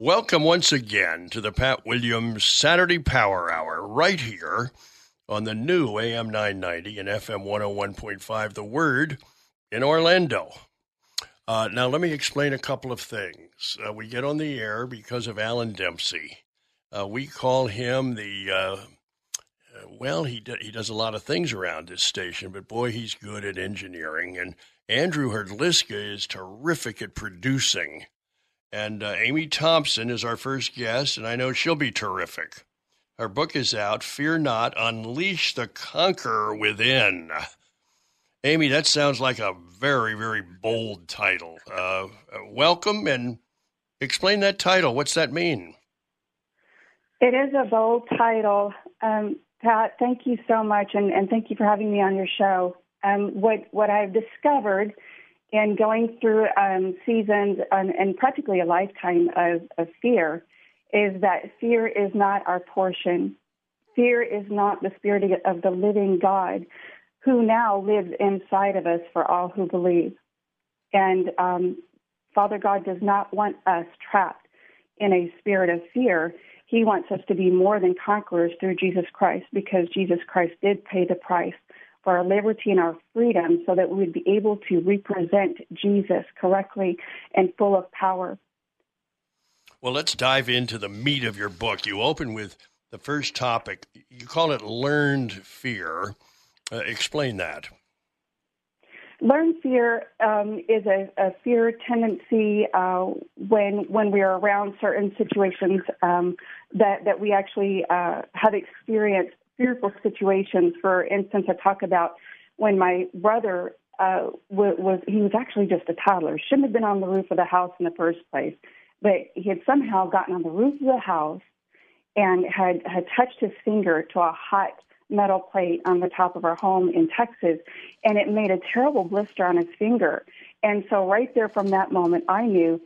Welcome once again to the Pat Williams Saturday Power Hour, right here on the new AM 990 and FM 101.5, The Word in Orlando. Uh, now, let me explain a couple of things. Uh, we get on the air because of Alan Dempsey. Uh, we call him the, uh, well, he, he does a lot of things around this station, but boy, he's good at engineering. And Andrew Herdliska is terrific at producing. And uh, Ami Thomson is our first guest, and I know she'll be terrific. Her book is out, Fear Not Unleash the Conqueror Within. Ami, that sounds like a very, very bold title. Uh, welcome and explain that title. What's that mean? It is a bold title. Um, Pat, thank you so much, and, and, thank you for having me on your show. Um, what, what I've discovered in going through um, seasons and, and, practically a lifetime of, of fear is that fear is not our portion. Fear is not the spirit of the living God who now lives inside of us for all who believe. And um, Father God does not want us trapped in a spirit of fear. He wants us to be more than conquerors through Jesus Christ because Jesus Christ did pay the price for our liberty and our freedom so that we would be able to represent Jesus correctly and full of power. Well, let's dive into the meat of your book. You open with the first topic. You call it learned fear. Uh, explain that. Learned fear um, is a, a, fear tendency uh, when when we are around certain situations um, that that we actually uh, have experienced fearful situations. For instance, I talk about when my brother uh, was, he was actually just a toddler. Shouldn't have been on the roof of the house in the first place, but he had somehow gotten on the roof of the house and had had touched his finger to a hot metal plate on the top of our home in Texas, and it made a terrible blister on his finger. And so, right there from that moment, I knew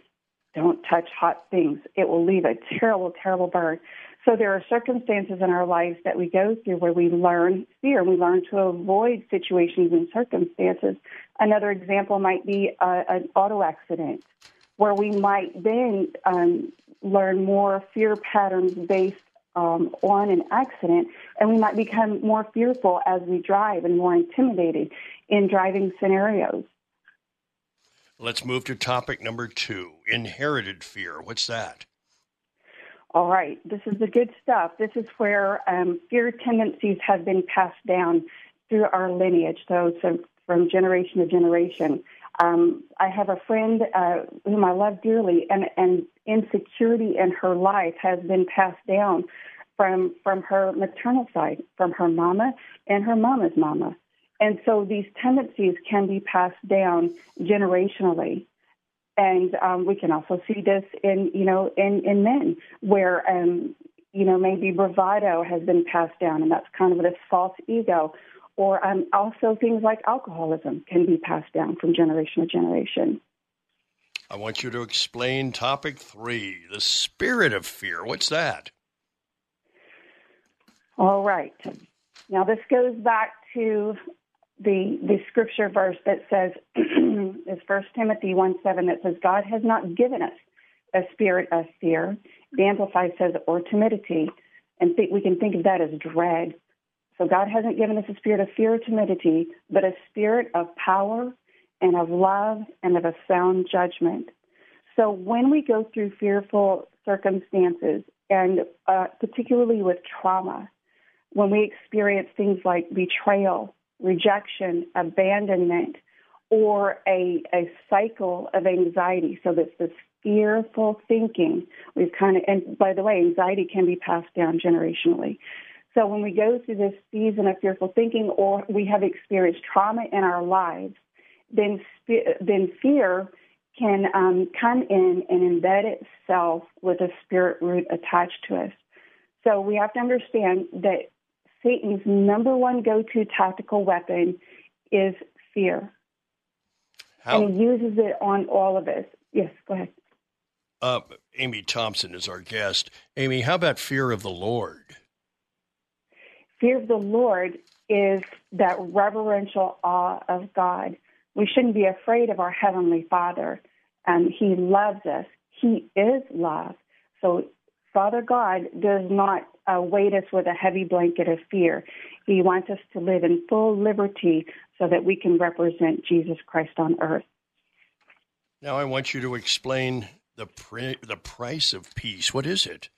don't touch hot things. It will leave a terrible, terrible burn. So there are circumstances in our lives that we go through where we learn fear. We learn to avoid situations and circumstances. Another example might be uh, an auto accident, where we might then um, learn more fear patterns based um, on an accident, and we might become more fearful as we drive and more intimidated in driving scenarios. Let's move to topic number two inherited fear. What's that? All right, this is the good stuff. This is where um, fear tendencies have been passed down through our lineage, so, so from generation to generation. Um, I have a friend uh, whom I love dearly, and, and insecurity in her life has been passed down from from her maternal side, from her mama and her mama's mama. And so these tendencies can be passed down generationally and um, we can also see this in you know in in men where um, you know maybe bravado has been passed down, and that's kind of this false ego, or um, also things like alcoholism can be passed down from generation to generation. I want you to explain topic three: the spirit of fear. What's that? All right. Now this goes back to the the scripture verse that says is First Timothy one seven that says God has not given us a spirit of fear. The Amplified says or timidity, and th- we can think of that as dread. So God hasn't given us a spirit of fear or timidity, but a spirit of power and of love and of a sound judgment. So when we go through fearful circumstances, and uh, particularly with trauma, when we experience things like betrayal, rejection, abandonment, or a, a cycle of anxiety. So that's this fearful thinking. We've kind of, and by the way, anxiety can be passed down generationally. So when we go through this season of fearful thinking, or we have experienced trauma in our lives, then then fear can um, come in and embed itself with a spirit root attached to us. So we have to understand that Satan's number one go-to tactical weapon is fear. How? And he uses it on all of us. Yes, go ahead. Uh, Ami Thomson is our guest. Ami, how about fear of the Lord? Fear of the Lord is that reverential awe of God. We shouldn't be afraid of our Heavenly Father. Um, he loves us. He is love. So Father God does not uh, weight us with a heavy blanket of fear. He wants us to live in full liberty so that we can represent Jesus Christ on earth. Now, I want you to explain the the price of peace. What is it?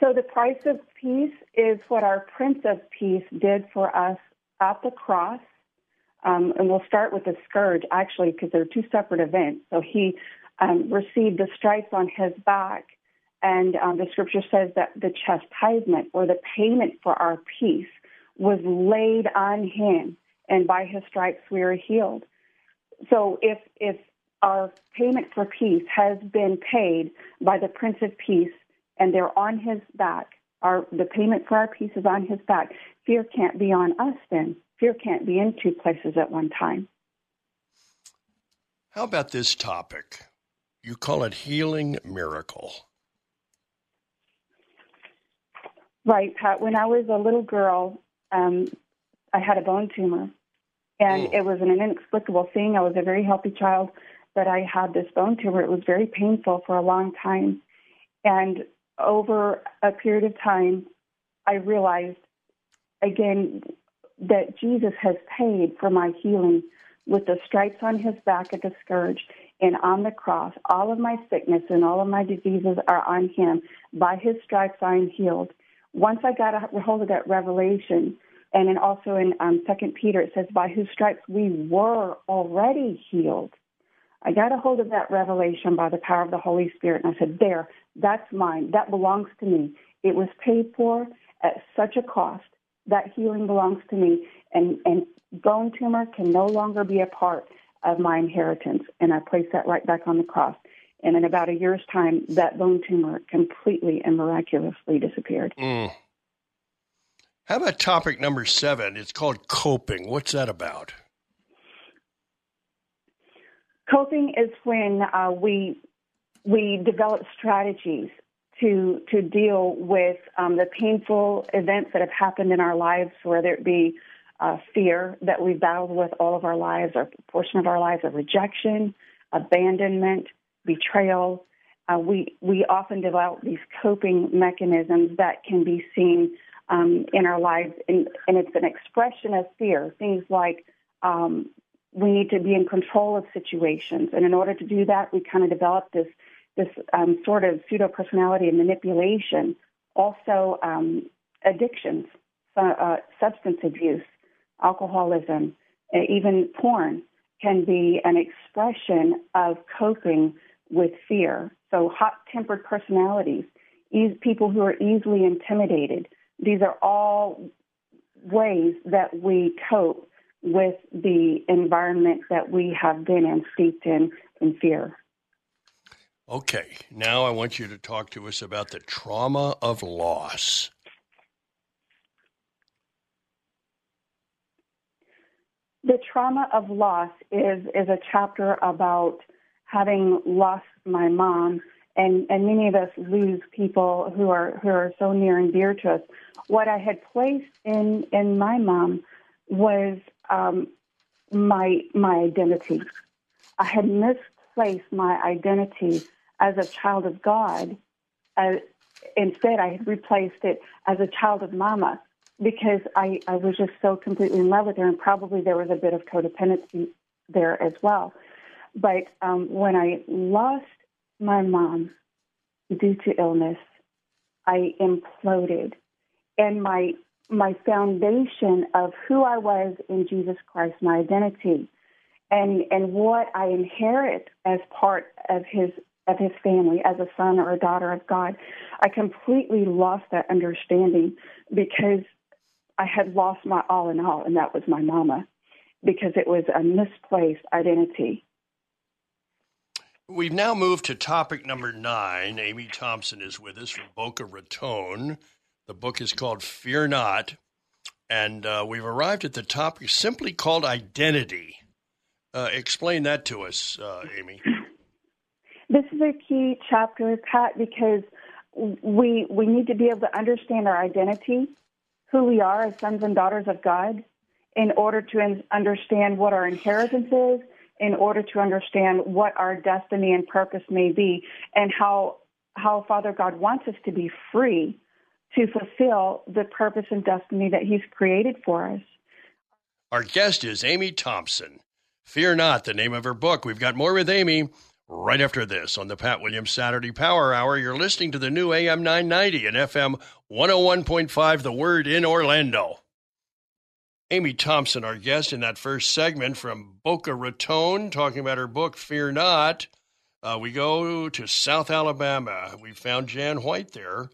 So, the price of peace is what our Prince of Peace did for us at the cross. Um, and we'll start with the scourge, actually, because they're two separate events. So, he um, received the stripes on his back. And um, the scripture says that the chastisement or the payment for our peace was laid on him, and by his stripes we are healed. So if if our payment for peace has been paid by the Prince of Peace, and they're on his back, our the payment for our peace is on his back. Fear can't be on us. Then fear can't be in two places at one time. How about this topic? You call it healing miracle. Right, Pat. When I was a little girl, um, I had a bone tumor, and mm. it was an inexplicable thing. I was a very healthy child, but I had this bone tumor. It was very painful for a long time, and over a period of time, I realized again that Jesus has paid for my healing with the stripes on his back at the scourge and on the cross. All of my sickness and all of my diseases are on him. By his stripes I am healed. Once I got a hold of that revelation, and then also in um, Second Peter it says, "By whose stripes we were already healed." I got a hold of that revelation by the power of the Holy Spirit, and I said, "There, that's mine. That belongs to me. It was paid for at such a cost. That healing belongs to me, and and bone tumor can no longer be a part of my inheritance. And I placed that right back on the cross. And in about a year's time, that bone tumor completely and miraculously disappeared. Mm. How about topic number seven? It's called coping. What's that about? Coping is when uh, we we develop strategies to to deal with um, the painful events that have happened in our lives, whether it be uh, fear that we've battled with all of our lives, or a portion of our lives of rejection, abandonment, betrayal. Uh, we we often develop these coping mechanisms that can be seen um, in our lives, and, and, it's an expression of fear. Things like um, we need to be in control of situations, and in order to do that, we kind of develop this this um, sort of pseudo personality and manipulation. Also, um, addictions, uh, substance abuse, alcoholism, even porn can be an expression of coping with fear. So, hot tempered personalities, people who are easily intimidated, these are all ways that we cope with the environment that we have been in, steeped in, in fear. Okay, now I want you to talk to us about the trauma of loss. The trauma of loss is is a chapter about having lost my mom, and and many of us lose people who are who are so near and dear to us. What I had placed in in my mom was um, my my identity. I had misplaced my identity as a child of God. Uh, instead, I had replaced it as a child of Mama because I, I was just so completely in love with her, and probably there was a bit of codependency there as well. But um, when I lost my mom due to illness, I imploded, and my my foundation of who I was in Jesus Christ, my identity, and and what I inherit as part of His of His family as a son or a daughter of God, I completely lost that understanding because I had lost my all in all, and that was my mama, because it was a misplaced identity. We've now moved to topic number nine. Ami Thomson is with us from Boca Raton. The book is called Fear Not, and uh, we've arrived at the topic simply called identity. Uh, explain that to us, uh, Ami. This is a key chapter, Pat, because we we need to be able to understand our identity who we are as sons and daughters of God in order to understand what our inheritance is in order to understand what our destiny and purpose may be and how how Father God wants us to be free to fulfill the purpose and destiny that He's created for us. Our guest is Ami Thomson. Fear Not, the name of her book. We've got more with Ami right after this on the Pat Williams Saturday Power Hour. You're listening to the new AM 990 and FM 101.5, The Word in Orlando. Ami Thomson, our guest in that first segment from Boca Raton, talking about her book, Fear Not. Uh, we go to South Alabama. We found Jan White there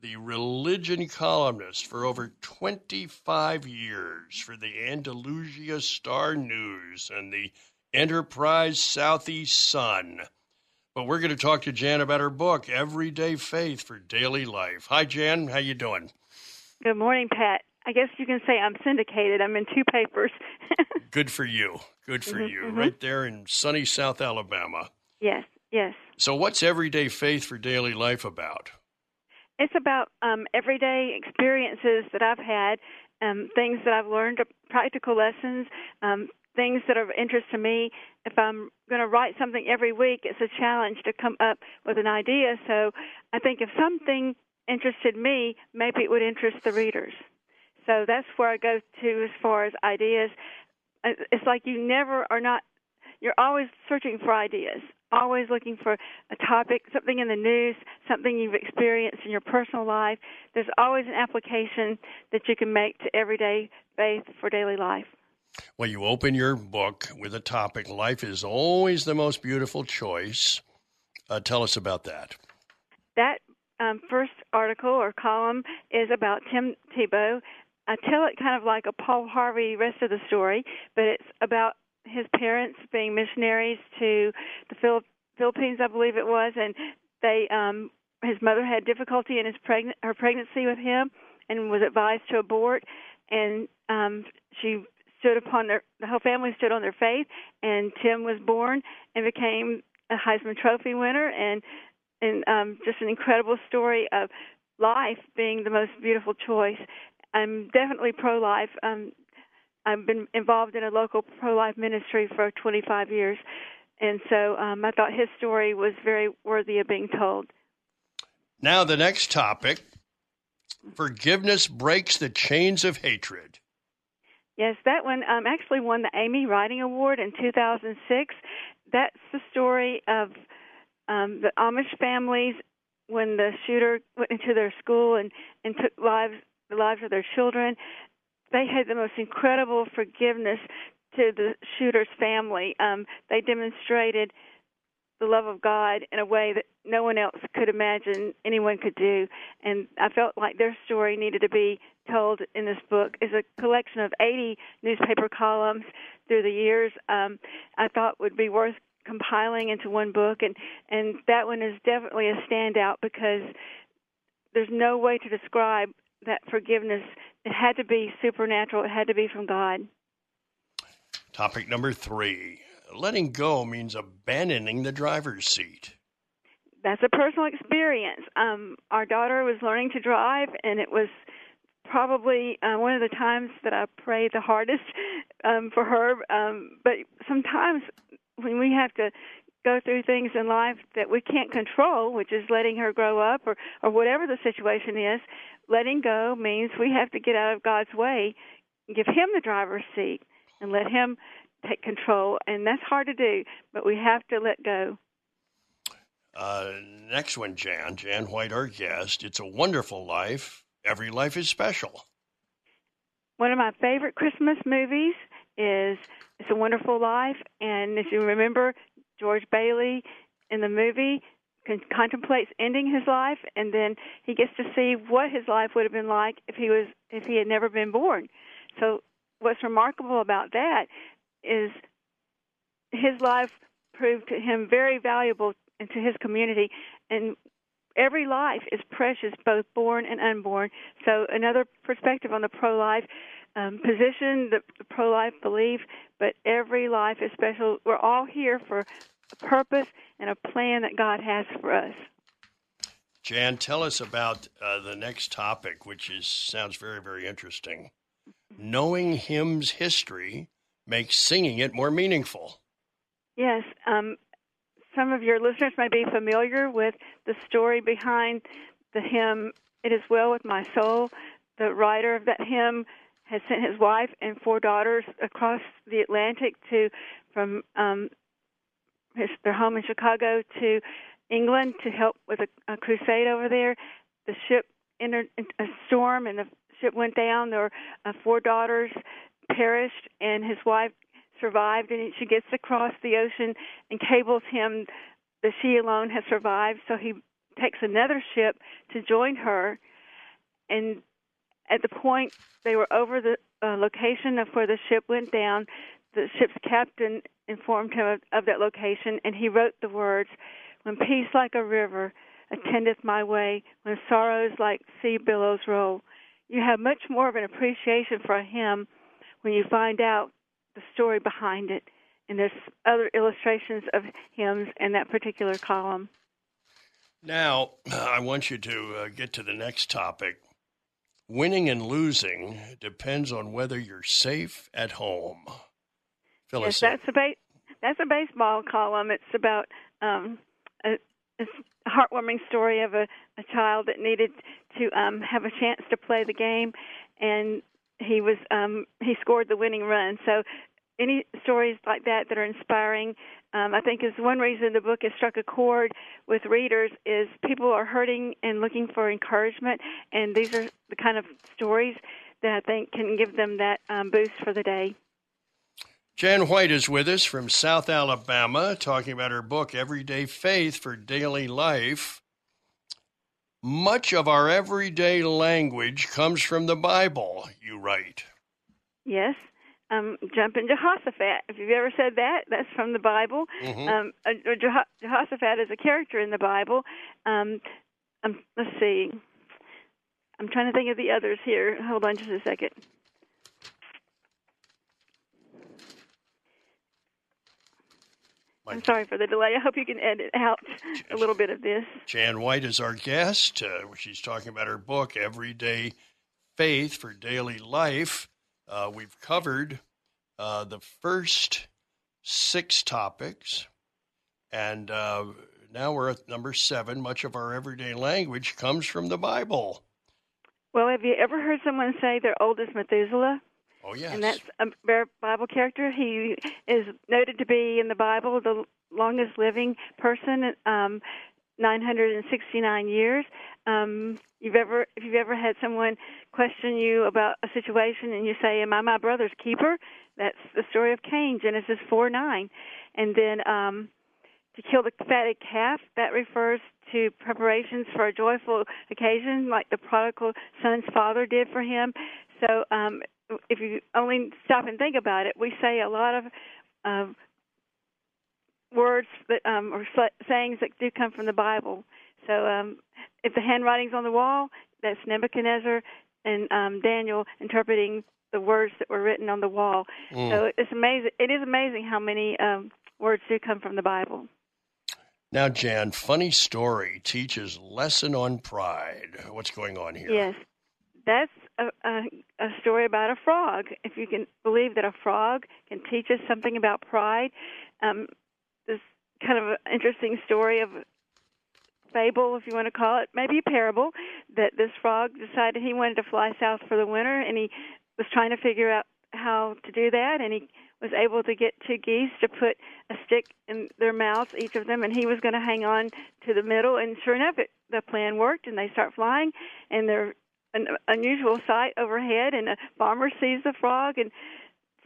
the religion columnist for over 25 years for the Andalusia Star News and the Enterprise Southeast Sun. But we're going to talk to Jan about her book, Everyday Faith for Daily Life. Hi, Jan. How you doing? Good morning, Pat. I guess you can say I'm syndicated. I'm in two papers. Good for you. Good for mm-hmm, you. Mm-hmm. Right there in sunny South Alabama. Yes, yes. So, what's Everyday Faith for Daily Life about? It's about um, everyday experiences that I've had, um, things that I've learned, practical lessons, um, things that are of interest to me. If I'm going to write something every week, it's a challenge to come up with an idea. So I think if something interested me, maybe it would interest the readers. So that's where I go to as far as ideas. Uh, it's like you never are not, you're always searching for ideas always looking for a topic, something in the news, something you've experienced in your personal life. There's always an application that you can make to everyday faith for daily life. Well, you open your book with a topic life is always the most beautiful choice. Uh, tell us about that. That um, first article or column is about Tim Tebow. I tell it kind of like a Paul Harvey rest of the story, but it's about his parents being missionaries to the Phil- Philippines, I believe it was, and they um his mother had difficulty in his pregnant her pregnancy with him and was advised to abort and um she stood upon their the whole family stood on their faith and Tim was born and became a Heisman Trophy winner and and um just an incredible story of life being the most beautiful choice. I'm definitely pro life. Um I've been involved in a local pro life ministry for 25 years, and so um, I thought his story was very worthy of being told. Now, the next topic forgiveness breaks the chains of hatred. Yes, that one um, actually won the Amy Writing Award in 2006. That's the story of um, the Amish families when the shooter went into their school and, and took lives the lives of their children they had the most incredible forgiveness to the shooter's family. Um, they demonstrated the love of God in a way that no one else could imagine anyone could do. And I felt like their story needed to be told in this book. It's a collection of 80 newspaper columns through the years. Um, I thought would be worth compiling into one book, and and that one is definitely a standout because there's no way to describe that forgiveness it had to be supernatural. It had to be from God. Topic number three letting go means abandoning the driver's seat. That's a personal experience. Um, our daughter was learning to drive, and it was probably uh, one of the times that I prayed the hardest um, for her. Um, but sometimes when we have to go through things in life that we can't control, which is letting her grow up or, or whatever the situation is, letting go means we have to get out of God's way, give Him the driver's seat, and let Him take control. And that's hard to do, but we have to let go. Uh, next one, Jan. Jan White, our guest. It's a wonderful life. Every life is special. One of my favorite Christmas movies is It's a Wonderful Life. And if you remember, George Bailey in the movie contemplates ending his life and then he gets to see what his life would have been like if he was if he had never been born. So what's remarkable about that is his life proved to him very valuable to his community and every life is precious both born and unborn. So another perspective on the pro life um, position the, the pro life belief but every life is special. We're all here for a purpose and a plan that God has for us. Jan, tell us about uh, the next topic, which is sounds very, very interesting. Knowing hymns history makes singing it more meaningful. Yes. Um, some of your listeners may be familiar with the story behind the hymn "It Is Well with My Soul." The writer of that hymn has sent his wife and four daughters across the Atlantic to from um, his, their home in Chicago to England to help with a, a crusade over there. The ship entered a storm, and the ship went down. Were uh, four daughters perished, and his wife survived. And she gets across the ocean and cables him that she alone has survived. So he takes another ship to join her, and at the point they were over the uh, location of where the ship went down, the ship's captain informed him of, of that location, and he wrote the words, "When peace like a river attendeth my way, when sorrows like sea billows roll." You have much more of an appreciation for a hymn when you find out the story behind it, and there's other illustrations of hymns in that particular column. Now, I want you to uh, get to the next topic. Winning and losing depends on whether you're safe at home. Phyllis, yes, that's a ba- that's a baseball column. It's about um, a, a heartwarming story of a, a child that needed to um, have a chance to play the game, and he was um, he scored the winning run. So any stories like that that are inspiring, um, I think is one reason the book has struck a chord with readers is people are hurting and looking for encouragement, and these are the kind of stories that I think can give them that um, boost for the day. Jan White is with us from South Alabama, talking about her book, Everyday Faith for Daily Life. Much of our everyday language comes from the Bible, you write. Yes. Um, jump into Jehoshaphat. If you've ever said that, that's from the Bible. Mm-hmm. Um, uh, Jehoshaphat is a character in the Bible. Um, um, let's see. I'm trying to think of the others here. Hold on just a second. I'm sorry for the delay. I hope you can edit out a little bit of this. Jan White is our guest. Uh, she's talking about her book, Everyday Faith for Daily Life. Uh, we've covered uh, the first six topics, and uh, now we're at number seven. Much of our everyday language comes from the Bible. Well, have you ever heard someone say their oldest Methuselah? Oh, yes. And that's a Bible character. He is noted to be in the Bible the longest living person, um, 969 years. Um, you've ever, if you've ever had someone question you about a situation and you say, "Am I my brother's keeper?" That's the story of Cain, Genesis 4 9. And then um, to kill the fatted calf, that refers to preparations for a joyful occasion, like the prodigal son's father did for him. So um, if you only stop and think about it, we say a lot of uh, words that um, or sayings that do come from the Bible. So um, if the handwriting's on the wall, that's Nebuchadnezzar and um, Daniel interpreting the words that were written on the wall. Mm. So it's amazing. It is amazing how many um, words do come from the Bible. Now, Jan, funny story teaches lesson on pride. What's going on here? Yes, that's a, a, a story about a frog. If you can believe that a frog can teach us something about pride, um, this kind of interesting story of fable, if you want to call it, maybe a parable, that this frog decided he wanted to fly south for the winter, and he was trying to figure out how to do that, and he was able to get two geese to put a stick in their mouths, each of them, and he was going to hang on to the middle. And sure enough, it, the plan worked, and they start flying, and they're an unusual sight overhead, and a farmer sees the frog and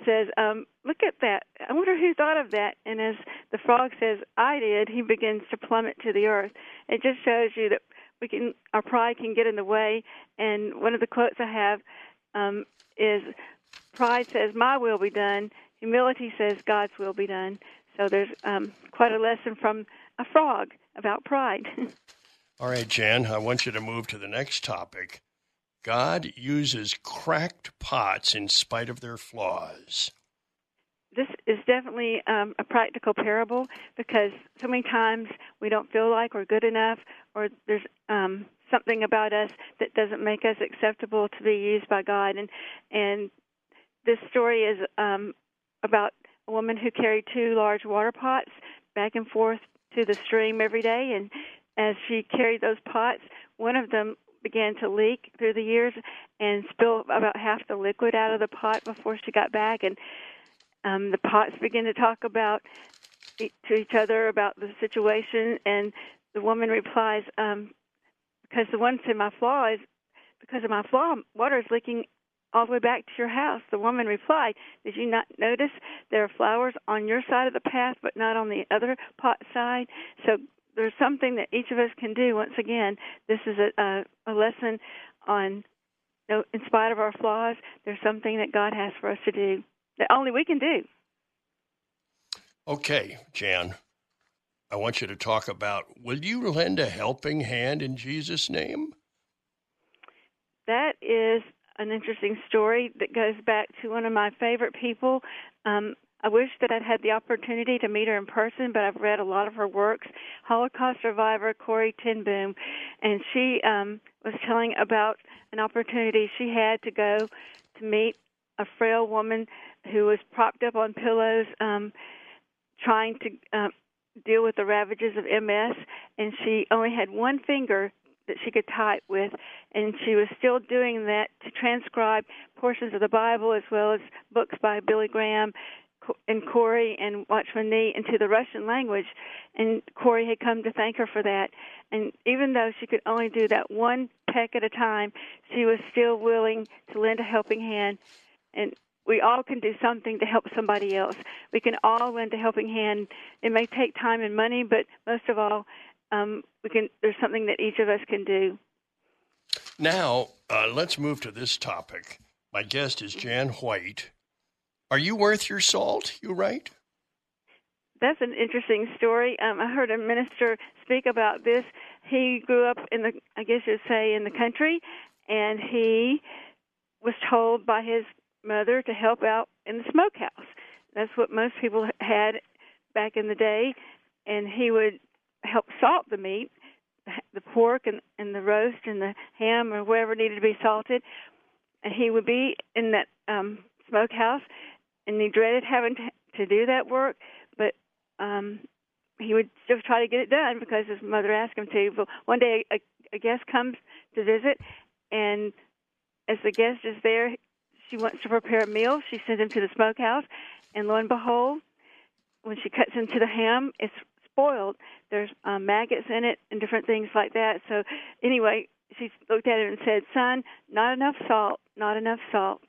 says, um, "Look at that! I wonder who thought of that." And as the frog says, "I did," he begins to plummet to the earth. It just shows you that we can our pride can get in the way. And one of the quotes I have um, is, "Pride says my will be done. Humility says God's will be done." So there's um, quite a lesson from a frog about pride. All right, Jan, I want you to move to the next topic. God uses cracked pots in spite of their flaws. This is definitely um, a practical parable because so many times we don't feel like we're good enough, or there's um, something about us that doesn't make us acceptable to be used by God. And and this story is um, about a woman who carried two large water pots back and forth to the stream every day, and as she carried those pots, one of them began to leak through the years and spill about half the liquid out of the pot before she got back, and um, the pots began to talk about to each other about the situation, and the woman replies, um, "Because the one said my flaw is because of my flaw, water is leaking all the way back to your house. The woman replied, Did you not notice there are flowers on your side of the path, but not on the other pot side? So there's something that each of us can do. Once again, this is a, a, a lesson on, you know, in spite of our flaws, there's something that God has for us to do that only we can do. Okay, Jan. I want you to talk about will you lend a helping hand in Jesus' name? That is an interesting story that goes back to one of my favorite people. Um, I wish that I'd had the opportunity to meet her in person, but I've read a lot of her works. Holocaust survivor Corrie ten Boom, and she um, was telling about an opportunity she had to go to meet a frail woman who was propped up on pillows, um, trying to uh, deal with the ravages of MS, and she only had one finger that she could type with, and she was still doing that to transcribe portions of the Bible as well as books by Billy Graham and Corrie and Watchman Nee into the Russian language, and Corrie had come to thank her for that. And even though she could only do that one peck at a time, she was still willing to lend a helping hand. And we all can do something to help somebody else. We can all lend a helping hand. It may take time and money, but most of all, um, we can. There's something that each of us can do. Now, uh, let's move to this topic. My guest is Jan White. Are you worth your salt? You right? That's an interesting story. Um, I heard a minister speak about this. He grew up in the, I guess you'd say, in the country, and he was told by his mother to help out in the smokehouse. That's what most people had back in the day, and he would help salt the meat, the pork and, and the roast and the ham or whatever needed to be salted. And he would be in that um, smokehouse, and he dreaded having to, do that work, but um, he would just try to get it done because his mother asked him to. But one day, a, a guest comes to visit, and as the guest is there, she wants to prepare a meal. She sends him to the smokehouse, and lo and behold, when she cuts into the ham, it's spoiled. There's um, maggots in it and different things like that. So anyway, she looked at it and said, "Son, not enough salt. Not enough salt."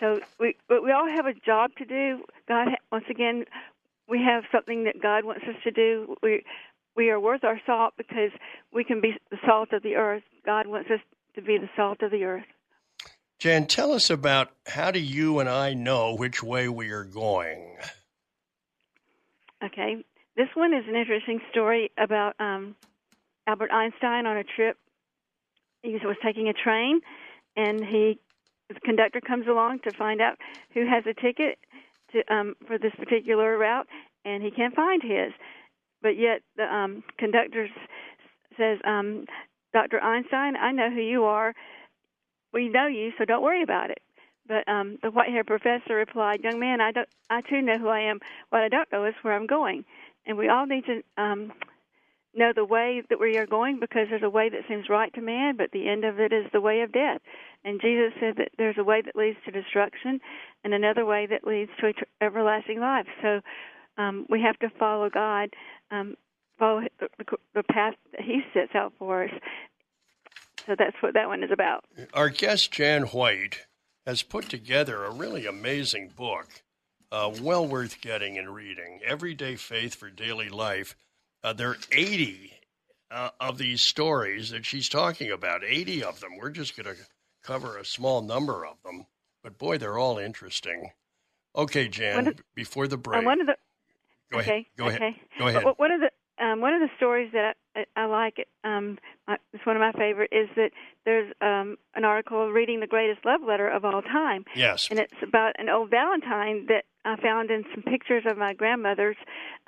So we, but we all have a job to do. God, once again, we have something that God wants us to do. We we are worth our salt because we can be the salt of the earth. God wants us to be the salt of the earth. Jan, tell us about how do you and I know which way we are going? Okay. This one is an interesting story about um, Albert Einstein on a trip. He was taking a train, and he the conductor comes along to find out who has a ticket to um, for this particular route, and he can't find his. But yet the um, conductor says, um, "Dr. Einstein, I know who you are. We know you, so don't worry about it." But um, the white-haired professor replied, "Young man, I don't. I too know who I am. What I don't know is where I'm going." and we all need to um, know the way that we are going because there's a way that seems right to man, but the end of it is the way of death. And Jesus said that there's a way that leads to destruction and another way that leads to everlasting life. So um, we have to follow God, um, follow the, the path that He sets out for us. So that's what that one is about. Our guest, Jan White, has put together a really amazing book uh, well worth getting and reading. Everyday Faith for Daily Life. Uh, there are 80 uh, of these stories that she's talking about, 80 of them. We're just going to cover a small number of them, but boy, they're all interesting. Okay, Jan, of, before the break. one of the, go okay, ahead. Go okay. ahead. Go ahead. One of the um, one of the stories that I, I like, um, it's one of my favorite, is that there's um, an article reading the greatest love letter of all time. Yes. And it's about an old Valentine that I found in some pictures of my grandmother's.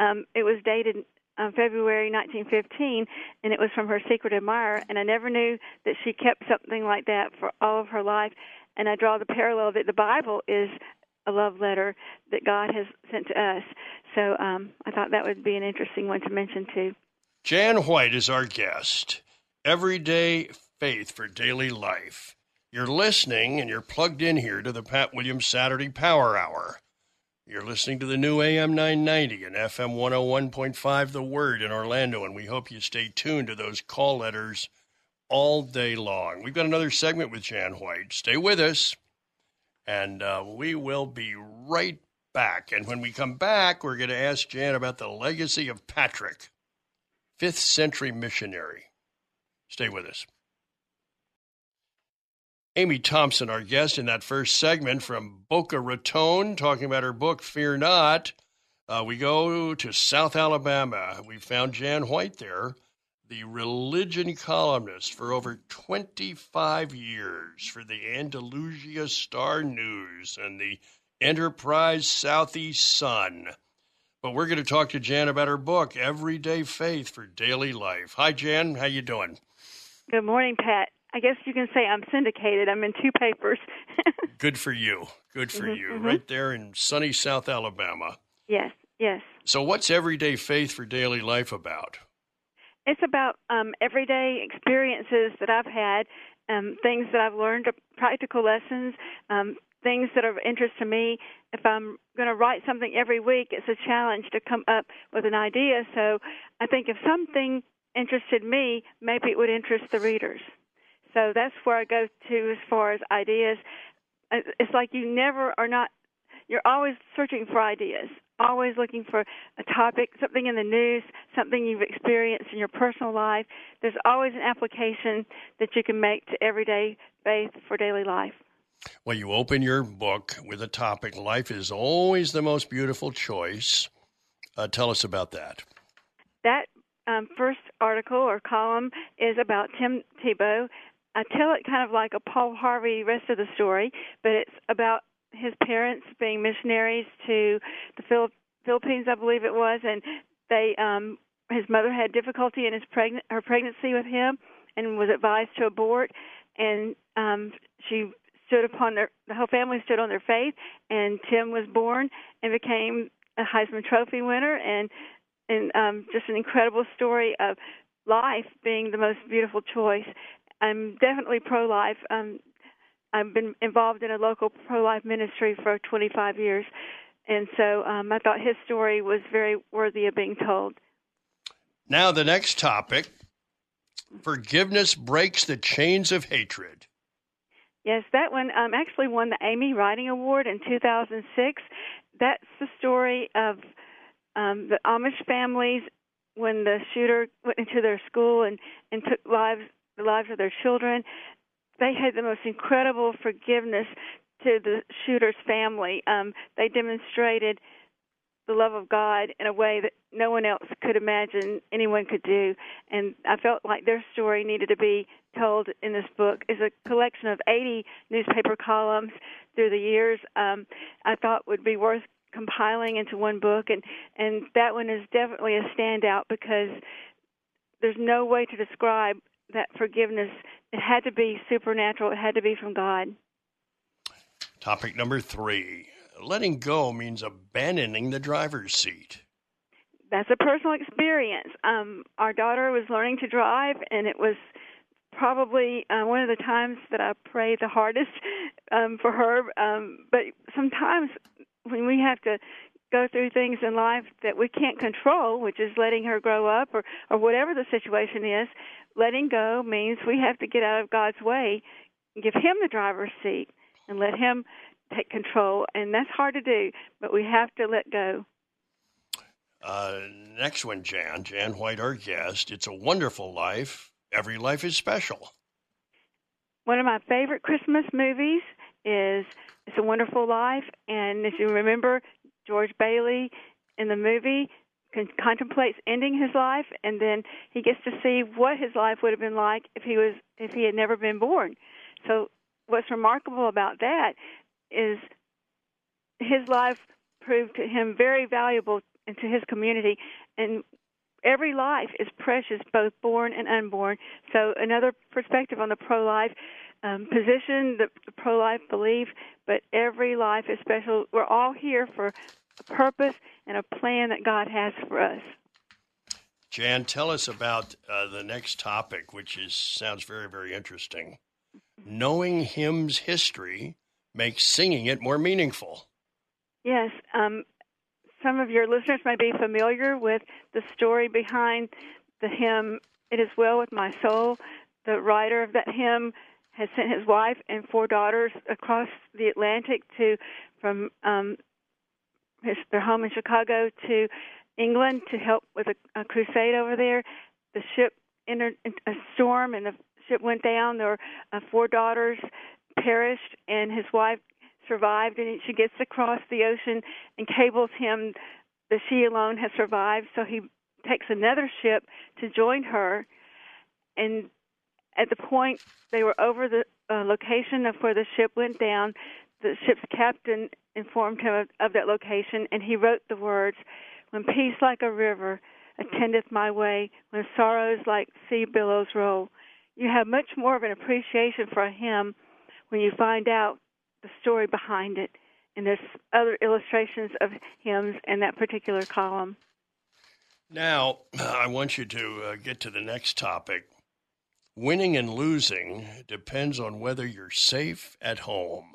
Um, it was dated um, February 1915, and it was from her secret admirer. And I never knew that she kept something like that for all of her life. And I draw the parallel that the Bible is a love letter that God has sent to us. So um, I thought that would be an interesting one to mention too. Jan White is our guest. Everyday faith for daily life. You're listening and you're plugged in here to the Pat Williams Saturday Power Hour. You're listening to the new AM 990 and FM 101.5 The Word in Orlando, and we hope you stay tuned to those call letters all day long. We've got another segment with Jan White. Stay with us, and uh, we will be right back. And when we come back, we're going to ask Jan about the legacy of Patrick, fifth century missionary. Stay with us. Ami Thomson, our guest in that first segment from Boca Raton, talking about her book, Fear Not. Uh, we go to South Alabama. We found Jan White there, the religion columnist for over 25 years for the Andalusia Star News and the Enterprise Southeast Sun. But we're going to talk to Jan about her book, Everyday Faith for Daily Life. Hi, Jan. How you doing? Good morning, Pat. I guess you can say I'm syndicated. I'm in two papers. Good for you. Good for Mhm, you. mhm. Right there in sunny South Alabama. yes, yes. So, what's everyday faith for daily life about? It's about um, everyday experiences that I've had, um, things that I've learned, practical lessons, um, things that are of interest to me. If I'm going to write something every week, it's a challenge to come up with an idea. So I think if something interested me, maybe it would interest the readers. So that's where I go to as far as ideas. Uh, It's like you never are not, you're always searching for ideas, always looking for a topic, something in the news, something you've experienced in your personal life. There's always an application that you can make to everyday faith for daily life. Well, you open your book with a topic Life is always the most beautiful choice. Uh, tell us about that. That um, first article or column is about Tim Tebow. I tell it kind of like a Paul Harvey rest of the story, but it's about his parents being missionaries to the Phil- Philippines, I believe it was, and they um, his mother had difficulty in his pregnant her pregnancy with him and was advised to abort, and um, she stood upon their the whole family stood on their faith, and Tim was born and became a Heisman Trophy winner and and um, just an incredible story of life being the most beautiful choice. I'm definitely pro-life. Um, I've been involved in a local pro-life ministry for 25 years, and so um, I thought his story was very worthy of being told. Now, the next topic forgiveness breaks the chains of hatred. Yes, that one um, actually won the Amy Writing Award in 2006. That's the story of um, the Amish families when the shooter went into their school and and took lives the lives of their children. They had the most incredible forgiveness to the shooter's family. Um, they demonstrated the love of God in a way that no one else could imagine anyone could do. And I felt like their story needed to be told in this book. is a collection of 80 newspaper columns through the years. Um, I thought would be worth compiling into one book, and and that one is definitely a standout because there's no way to describe that forgiveness. It had to be supernatural. It had to be from God. Topic number three letting go means abandoning the driver's seat. That's a personal experience. Um, our daughter was learning to drive, and it was probably uh, one of the times that I prayed the hardest um, for her. Um, but sometimes when we have to go through things in life that we can't control, which is letting her grow up or, or whatever the situation is, letting go means we have to get out of God's way, and give Him the driver's seat, and let Him take control. And that's hard to do, but we have to let go. Uh, next one, Jan. Jan White, our guest. It's a wonderful life. Every life is special. One of my favorite Christmas movies is It's a Wonderful Life, and if you remember, George Bailey in the movie con- contemplates ending his life, and then he gets to see what his life would have been like if he was if he had never been born. So, what's remarkable about that is his life proved to him very valuable to his community, and every life is precious, both born and unborn. So, another perspective on the pro life. Um, position, the, the pro life belief, but every life is special. We're all here for a purpose and a plan that God has for us. Jan, tell us about uh, the next topic, which is sounds very, very interesting. Knowing hymns history makes singing it more meaningful. Yes, um, some of your listeners may be familiar with the story behind the hymn "It Is Well with My Soul." The writer of that hymn has sent his wife and four daughters across the Atlantic to from um, his, their home in Chicago to England to help with a, a crusade over there. The ship entered a storm, and the ship went down. There were uh, four daughters perished, and his wife survived. And she gets across the ocean and cables him that she alone has survived. So he takes another ship to join her, and at the point they were over the uh, location of where the ship went down, the ship's captain informed him of, of that location, and he wrote the words, "When peace like a river attendeth my way, when sorrows like sea billows roll." You have much more of an appreciation for a hymn when you find out the story behind it, and there's other illustrations of hymns in that particular column. Now, I want you to uh, get to the next topic. Winning and losing depends on whether you're safe at home.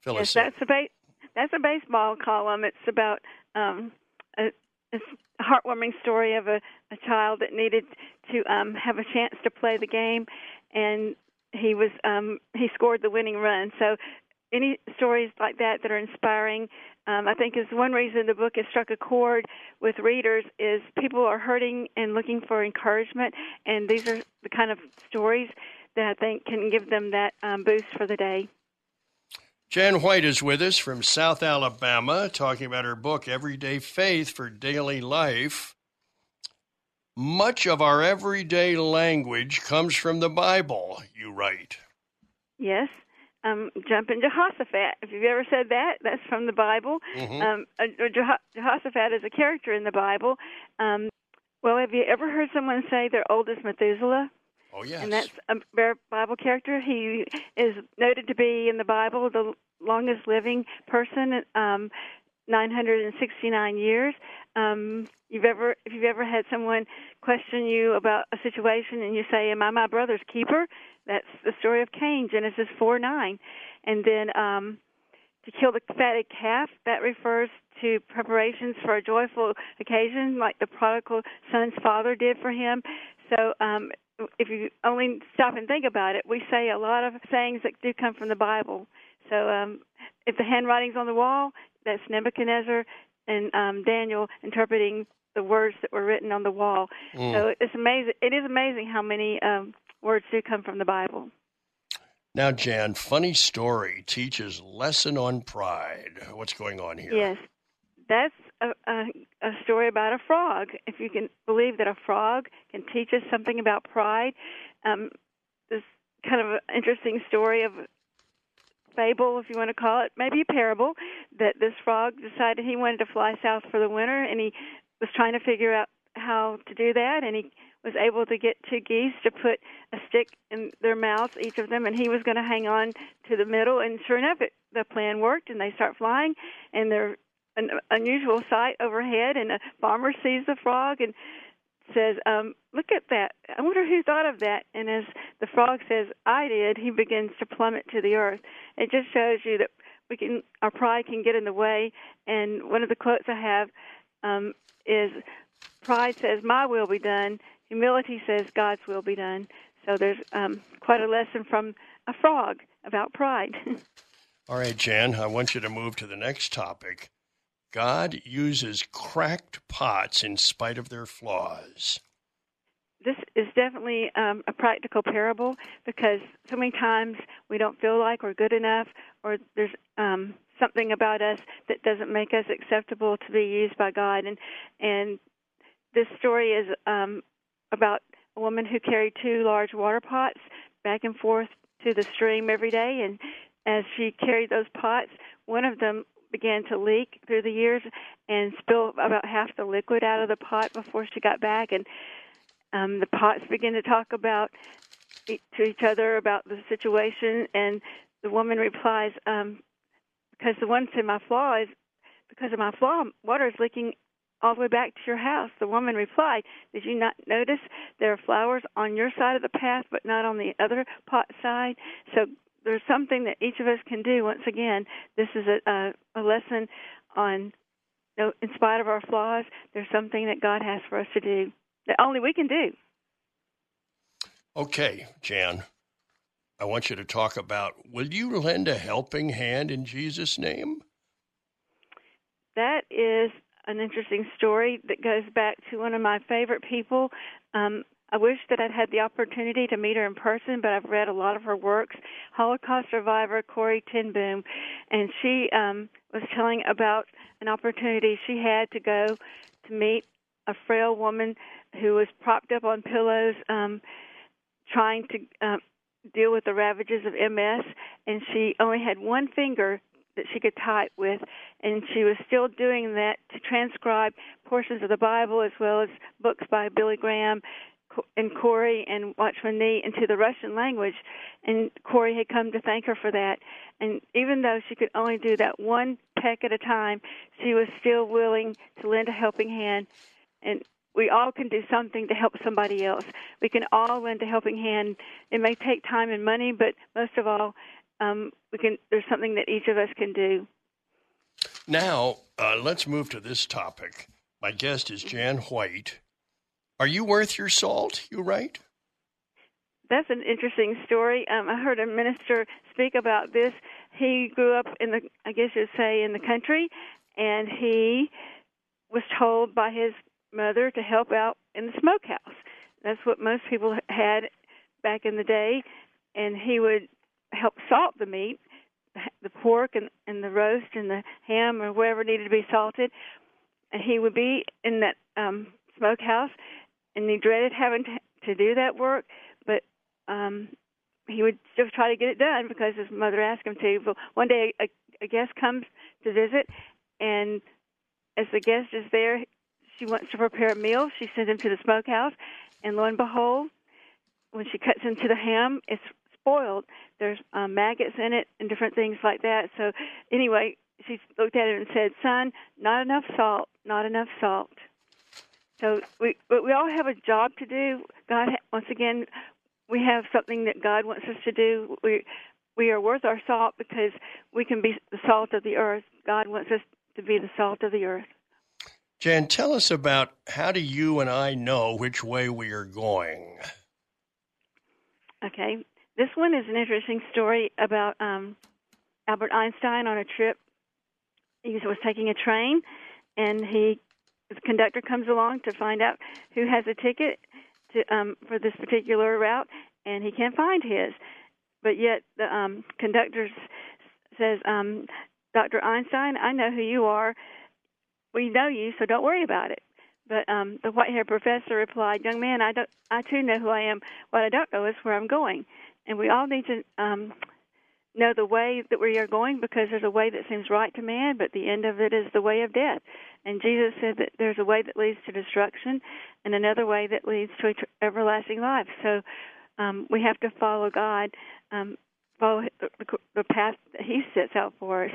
Phyllis, yes, that's a ba- that's a baseball column. It's about um, a, a heartwarming story of a, a child that needed to um, have a chance to play the game, and he was um, he scored the winning run. So any stories like that that are inspiring, um, I think is one reason the book has struck a chord with readers. Is people are hurting and looking for encouragement, and these are the kind of stories that I think can give them that um, boost for the day. Jan White is with us from South Alabama, talking about her book Everyday Faith for Daily Life. Much of our everyday language comes from the Bible, you write. Yes. Um, jump into Jehoshaphat. If you've ever said that, that's from the Bible. Mm-hmm. Um, uh, Jehoshaphat is a character in the Bible. Um, well, have you ever heard someone say their oldest Methuselah? Oh, yes. And that's a Bible character. He is noted to be in the Bible the longest living person, um, 969 years. Um, you've ever if you've ever had someone question you about a situation and you say, "Am I my brother's keeper?" That's the story of Cain, Genesis 4 9. And then um, to kill the fatted calf, that refers to preparations for a joyful occasion, like the prodigal son's father did for him. So um, if you only stop and think about it, we say a lot of sayings that do come from the Bible. So um, if the handwriting's on the wall, that's Nebuchadnezzar and um, Daniel interpreting the words that were written on the wall. Mm. So it's amazing. It is amazing how many um, words do come from the Bible. Now, Jan, funny story teaches lesson on pride. What's going on here? Yes, that's a, a, a story about a frog. If you can believe that a frog can teach us something about pride, um, this kind of interesting story of fable, if you want to call it, maybe a parable, that this frog decided he wanted to fly south for the winter, and he was trying to figure out how to do that, and he was able to get two geese to put a stick in their mouths, each of them, and he was going to hang on to the middle. And sure enough, it, the plan worked, and they start flying, and they're an unusual sight overhead. And a farmer sees the frog and says, um, "Look at that! I wonder who thought of that." And as the frog says, "I did," he begins to plummet to the earth. It just shows you that we can our pride can get in the way. And one of the quotes I have um, is, "Pride says my will be done, humility says God's will be done. So there's um, quite a lesson from a frog about pride. All right, Jan, I want you to move to the next topic. God uses cracked pots in spite of their flaws. This is definitely um, a practical parable because so many times we don't feel like we're good enough, or there's um, something about us that doesn't make us acceptable to be used by God. And and this story is um, about a woman who carried two large water pots back and forth to the stream every day. And as she carried those pots, one of them began to leak through the years and spill about half the liquid out of the pot before she got back. And um, the pots began to talk about to each other about the situation, and the woman replies, um, "Because the one said my flaw is because of my flaw, water is leaking all the way back to your house." The woman replied, "Did you not notice there are flowers on your side of the path, but not on the other pot side?" So there's something that each of us can do. Once again, this is a, a, a lesson on, you know, in spite of our flaws, there's something that God has for us to do that only we can do. Okay, Jan, I want you to talk about will you lend a helping hand in Jesus' name? That is an interesting story that goes back to one of my favorite people. Um, I wish that I'd had the opportunity to meet her in person, but I've read a lot of her works. Holocaust survivor Corrie ten Boom, and she um, was telling about an opportunity she had to go to meet a frail woman who was propped up on pillows, um, trying to um, deal with the ravages of MS, and she only had one finger that she could type with, and she was still doing that to transcribe portions of the Bible as well as books by Billy Graham and Corrie and Watchman Nee into the Russian language, and Corrie had come to thank her for that. And even though she could only do that one peck at a time, she was still willing to lend a helping hand. And we all can do something to help somebody else. We can all lend a helping hand. It may take time and money, but most of all, um, we can. There's something that each of us can do. Now, uh, let's move to this topic. My guest is Jan White. Are you worth your salt? You write. That's an interesting story. Um, I heard a minister speak about this. He grew up in the, I guess you'd say, in the country, and he was told by his mother to help out in the smokehouse. That's what most people had back in the day, and he would help salt the meat, the pork and, and the roast and the ham or whatever needed to be salted. And he would be in that um, smokehouse and he dreaded having to, to do that work, but um, he would just try to get it done because his mother asked him to. But one day, a, a guest comes to visit, and as the guest is there, she wants to prepare a meal. She sends him to the smokehouse, and lo and behold, when she cuts into the ham, it's spoiled. There's um, maggots in it and different things like that. So anyway, she looked at it and said, "Son, not enough salt. Not enough salt." So we but we all have a job to do. God once again, we have something that God wants us to do. We we are worth our salt because we can be the salt of the earth. God wants us to be the salt of the earth. Jan, tell us about how do you and I know which way we are going? Okay. This one is an interesting story about um, Albert Einstein on a trip. He was taking a train, and he the conductor comes along to find out who has a ticket to um, for this particular route, and he can't find his. But yet the um, conductor says, um, "Dr. Einstein, I know who you are. We know you, so don't worry about it." But um, the white-haired professor replied, "Young man, I don't. I too know who I am. What I don't know is where I'm going." And we all need to um, know the way that we are going because there's a way that seems right to man, but the end of it is the way of death. And Jesus said that there's a way that leads to destruction and another way that leads to everlasting life. So um, we have to follow God, um, follow the, the path that He sets out for us.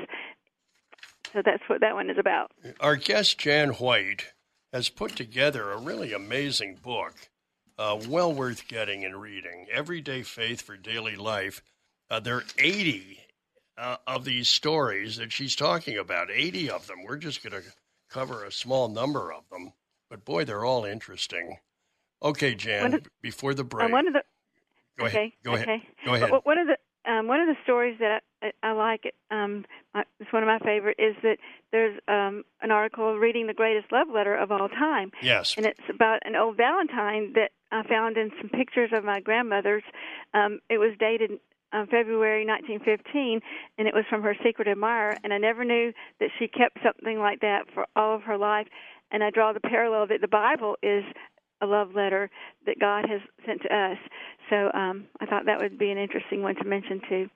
So that's what that one is about. Our guest, Jan White, has put together a really amazing book, uh, well worth getting and reading Everyday Faith for Daily Life uh, there are 80 uh, of these stories that she's talking about, 80 of them. We're just going to cover a small number of them, but boy, they're all interesting. Okay, Jan, of, before the break. Uh, one of the, go okay, ahead. Go okay. ahead. Go ahead. But one of the um, one of the stories that I, I like, um, it's one of my favorite, is that there's um, an article reading the greatest love letter of all time. Yes. And it's about an old Valentine that I found in some pictures of my grandmother's. Um, it was dated um, February 1915, and it was from her secret admirer. And I never knew that she kept something like that for all of her life. And I draw the parallel that the Bible is a love letter that God has sent to us. So um, I thought that would be an interesting one to mention too.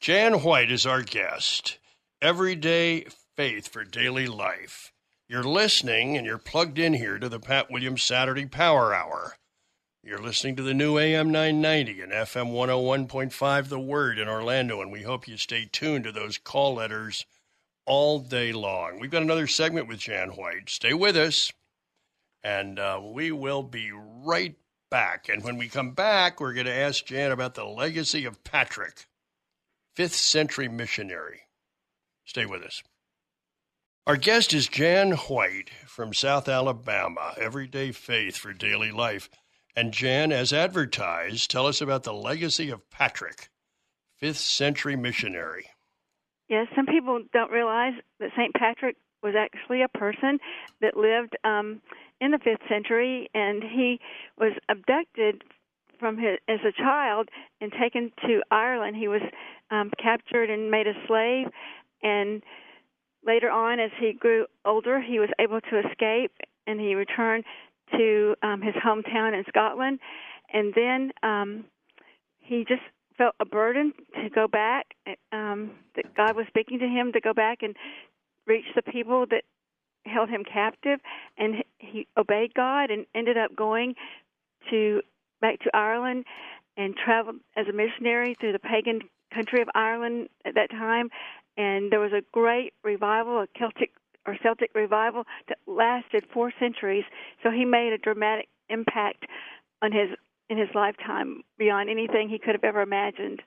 Jan White is our guest. Everyday faith for daily life. You're listening and you're plugged in here to the Pat Williams Saturday Power Hour. You're listening to the new AM 990 and FM 101.5 The Word in Orlando, and we hope you stay tuned to those call letters all day long. We've got another segment with Jan White. Stay with us, and uh, we will be right back. And when we come back, we're going to ask Jan about the legacy of Patrick, fifth century missionary. Stay with us. Our guest is Jan White from South Alabama, Everyday Faith for Daily Life. And Jan, as advertised, tell us about the legacy of Patrick, fifth century missionary. Yes, some people don't realize that St. Patrick was actually a person that lived um, in the fifth century, and he was abducted from his as a child and taken to Ireland. He was um, captured and made a slave, and later on, as he grew older, he was able to escape, and he returned to um, his hometown in Scotland, and then um, he just felt a burden to go back. Um, that God was speaking to him to go back and reach the people that held him captive, and he obeyed God and ended up going to back to Ireland and traveled as a missionary through the pagan country of Ireland at that time. And there was a great revival, a Celtic or Celtic revival that lasted four centuries. So he made a dramatic impact on his in his lifetime beyond anything he could have ever imagined.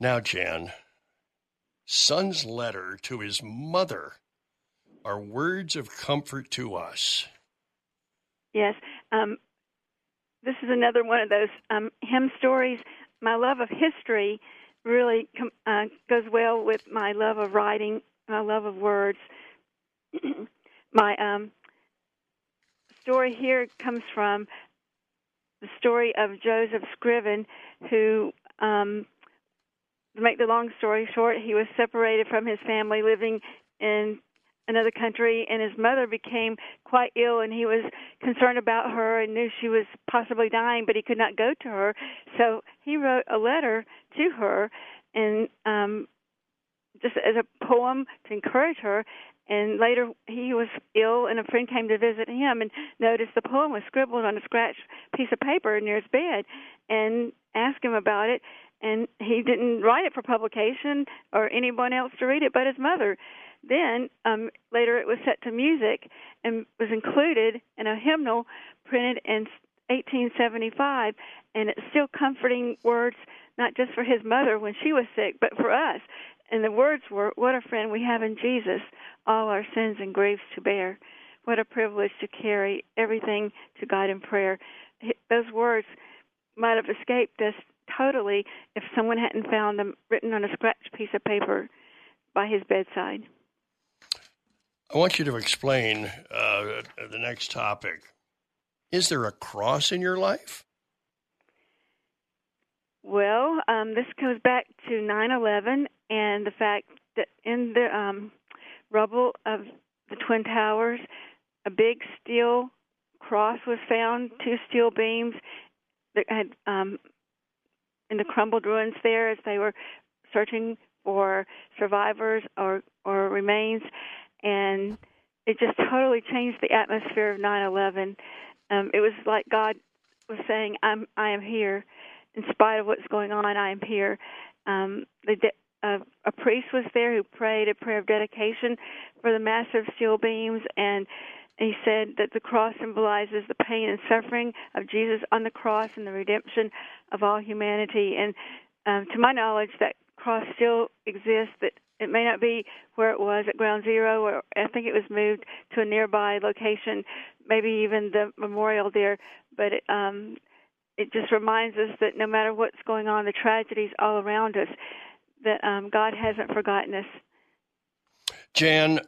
Now, Jan, son's letter to his mother are words of comfort to us. Yes. Um, this is another one of those um, hymn stories. My love of history really com- uh, goes well with my love of writing my love of words. my um, story here comes from the story of Joseph Scriven, who, um, to make the long story short, he was separated from his family, living in another country, and his mother became quite ill, and he was concerned about her and knew she was possibly dying, but he could not go to her. So he wrote a letter to her, and um, just as a poem to encourage her. And later he was ill, and a friend came to visit him and noticed the poem was scribbled on a scratched piece of paper near his bed, and asked him about it. And he didn't write it for publication or anyone else to read it but his mother. Then um, later it was set to music and was included in a hymnal printed in 1875, and it's still comforting words not just for his mother when she was sick, but for us and the words were, What a friend we have in Jesus, all our sins and griefs to bear. What a privilege to carry everything to God in prayer. Those words might have escaped us totally if someone hadn't found them written on a scratched piece of paper by his bedside. I want you to explain uh, the next topic. Is there a cross in your life? Well, um, this goes back to 9 11 and the fact that in the um, rubble of the Twin Towers, a big steel cross was found, two steel beams that had um, in the crumbled ruins there as they were searching for survivors or or remains, and it just totally changed the atmosphere of 9/11. Um, it was like God was saying, "I'm I am here, in spite of what's going on. I am here." Um, the de- a, a priest was there who prayed a prayer of dedication for the massive steel beams and he said that the cross symbolizes the pain and suffering of Jesus on the cross and the redemption of all humanity. And um, to my knowledge, that cross still exists. That it may not be where it was at Ground Zero, or I think it was moved to a nearby location, maybe even the memorial there. But it, um, it just reminds us that no matter what's going on, the tragedies all around us, that um, God hasn't forgotten us. Jan,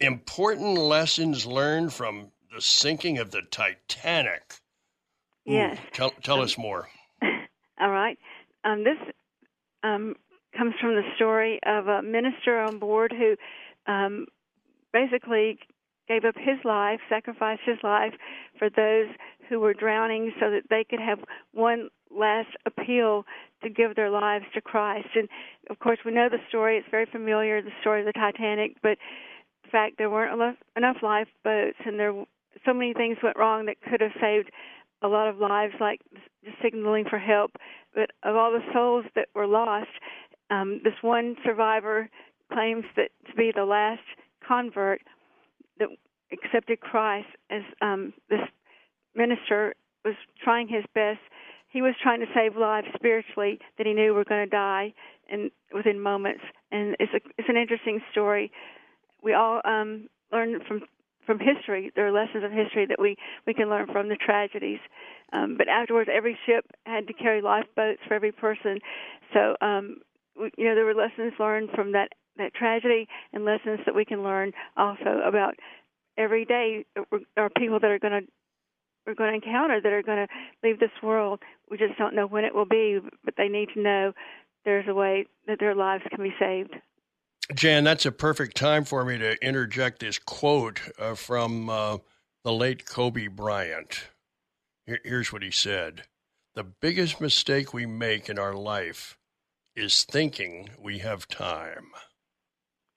important lessons learned from the sinking of the Titanic. Yes. Ooh, tell tell um, us more. All right. Um, this um, comes from the story of a minister on board who um, basically gave up his life, sacrificed his life for those who were drowning so that they could have one last appeal to give their lives to Christ. And of course, we know the story; it's very familiar, the story of the Titanic. But in fact, there weren't enough, lifeboats, and there so many things went wrong that could have saved a lot of lives, like just signaling for help. But of all the souls that were lost, um, this one survivor claims that to be the last convert that accepted Christ as um, this minister was trying his best. He was trying to save lives spiritually that he knew were going to die and within moments. And it's a it's an interesting story. We all um, learn from from history. There are lessons of history that we we can learn from the tragedies. Um, but afterwards, every ship had to carry lifeboats for every person. So um, we, you know there were lessons learned from that that tragedy and lessons that we can learn also about every day are people that are going to we're going to encounter that are going to leave this world. We just don't know when it will be, but they need to know there's a way that their lives can be saved. Jan, that's a perfect time for me to interject this quote uh, from uh, the late Kobe Bryant. Here, here's what he said The biggest mistake we make in our life is thinking we have time.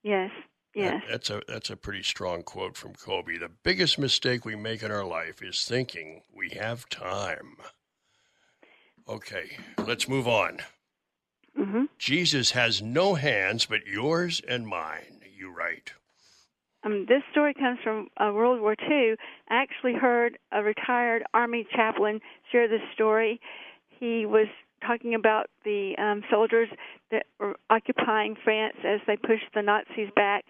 Yes. Yes. That, that's a that's a pretty strong quote from Kobe. The biggest mistake we make in our life is thinking we have time. Okay, let's move on. Mm-hmm. Jesus has no hands but yours and mine. You write. Um, this story comes from uh, World War II. I actually heard a retired Army chaplain share this story. He was talking about the um, soldiers that were occupying France as they pushed the Nazis back,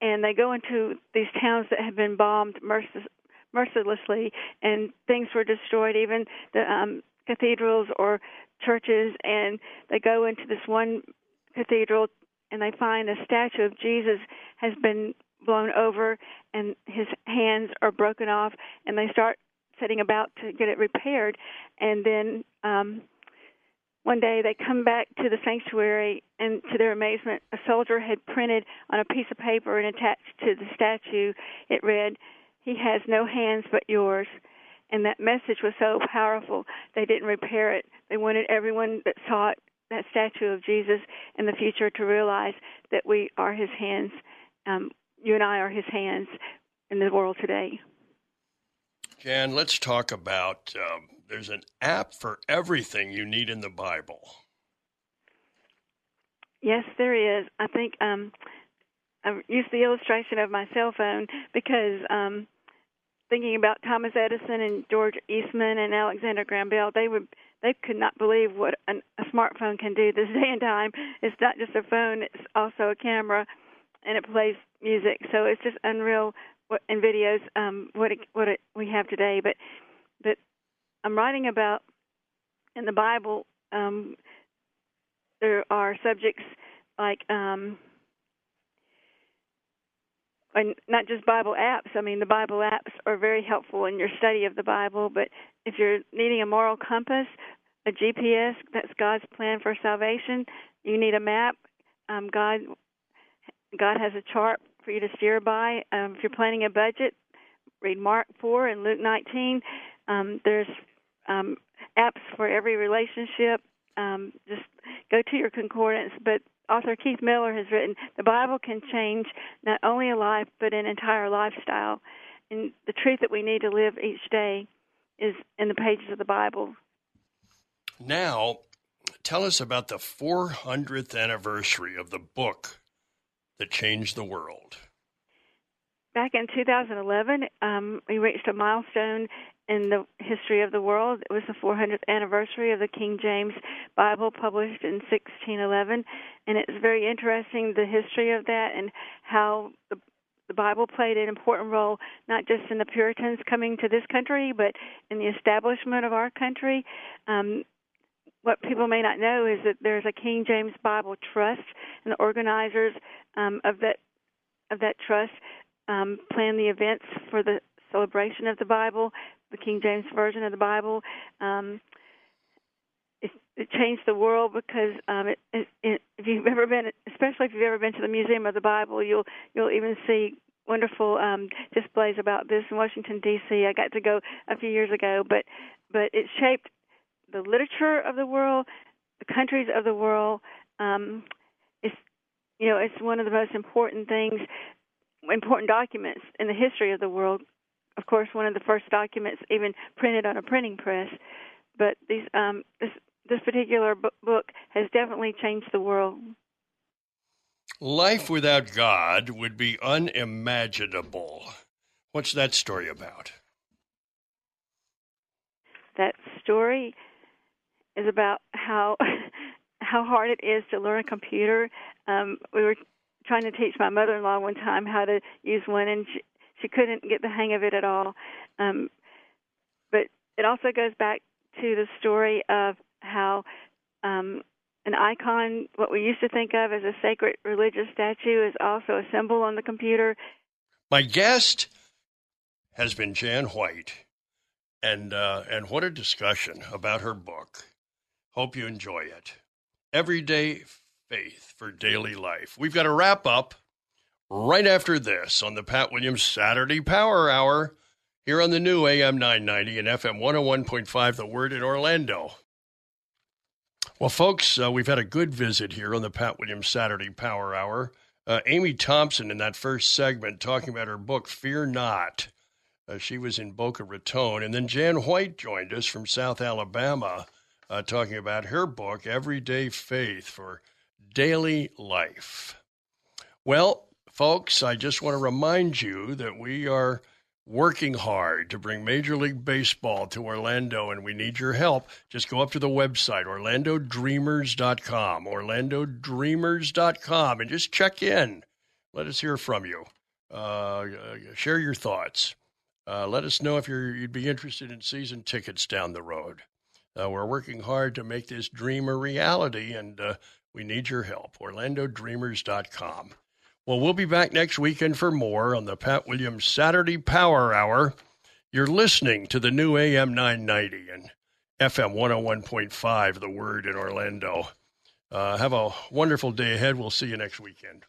and they go into these towns that have been bombed mercil- mercilessly, and things were destroyed, even the um, cathedrals or churches, and they go into this one cathedral and they find a statue of Jesus has been blown over and his hands are broken off and they start setting about to get it repaired and then um one day they come back to the sanctuary and to their amazement a soldier had printed on a piece of paper and attached to the statue it read he has no hands but yours. And that message was so powerful they didn't repair it. They wanted everyone that saw it that statue of jesus in the future to realize that we are his hands um, you and i are his hands in the world today. Jan let's talk about um, there's an app for everything you need in the bible yes there is i think um, i use the illustration of my cell phone because um, thinking about Thomas Edison and George Eastman and Alexander Graham Bell, they would they could not believe what an, a smartphone can do this day and time. It's not just a phone; it's also a camera, and it plays music. So it's just unreal. What in videos, um, what it, what it, we have today. But but I'm writing about in the Bible. Um, there are subjects like um, and not just Bible apps. I mean, the Bible apps are very helpful in your study of the Bible, but if you're needing a moral compass, a GPS, that's God's plan for salvation. You need a map. Um, God, God has a chart for you to steer by. Um, if you're planning a budget, read Mark 4 and Luke 19. Um, there's um, apps for every relationship. Um, just go to your concordance, but author Keith Miller has written, the Bible can change not only a life but an entire lifestyle. And the truth that we need to live each day is in the pages of the Bible. Now, tell us about the 400th anniversary of the book that changed the world. Back in 2011, um, we reached a milestone in the history of the world. It was the 400th anniversary of the King James Bible published in 1611, and it's very interesting the history of that and how the the Bible played an important role not just in the Puritans coming to this country, but in the establishment of our country. Um, what people may not know is that there's a King James Bible Trust, and the organizers um, of that of that trust um, plan the events for the celebration of the Bible the King James version of the Bible. Um, it, it changed the world because um, it, it, it, if you've ever been, especially if you've ever been to the Museum of the Bible, you'll you'll even see wonderful um, displays about this in Washington D.C. I got to go a few years ago, but but it shaped the literature of the world, the countries of the world. Um, it's you know it's one of the most important things, important documents in the history of the world of course, one of the first documents even printed on a printing press. But these, um, this, this particular book has definitely changed the world. Life without God would be unimaginable. What's that story about? That story is about how how hard it is to learn a computer. Um, we were trying to teach my mother-in-law one time how to use one, and she, she couldn't get the hang of it at all. Um, but it also goes back to the story of how um, an icon, what we used to think of as a sacred religious statue, is also a symbol on the computer. My guest has been Jan White, and uh, and what a discussion about her book. Hope you enjoy it. Everyday faith for daily life. We've got to wrap up right after this on the Pat Williams Saturday Power Hour here on the new AM 990 and FM 101.5 The Word in Orlando. Well, folks, uh, we've had a good visit here on the Pat Williams Saturday Power Hour. Uh, Ami Thomson in that first segment talking about her book, Fear Not. Uh, she was in Boca Raton. And then Jan White joined us from South Alabama uh, talking about her book, Everyday Faith for Daily Life. Well, folks, I just want to remind you that we are working hard to bring Major League Baseball to Orlando, and we need your help. Just go up to the website, orlandodreamers.com, orlandodreamers.com, and just check in. Let us hear from you. Uh, share your thoughts. Uh, let us know if you'd be interested in season tickets down the road. Uh, we're working hard to make this dream a reality, and uh, we need your help. OrlandoDreamers.com. Well, we'll be back next weekend for more on the Pat Williams Saturday Power Hour. You're listening to the new AM 990 and FM 101.5, The Word in Orlando. Uh, have a wonderful day ahead. We'll see you next weekend.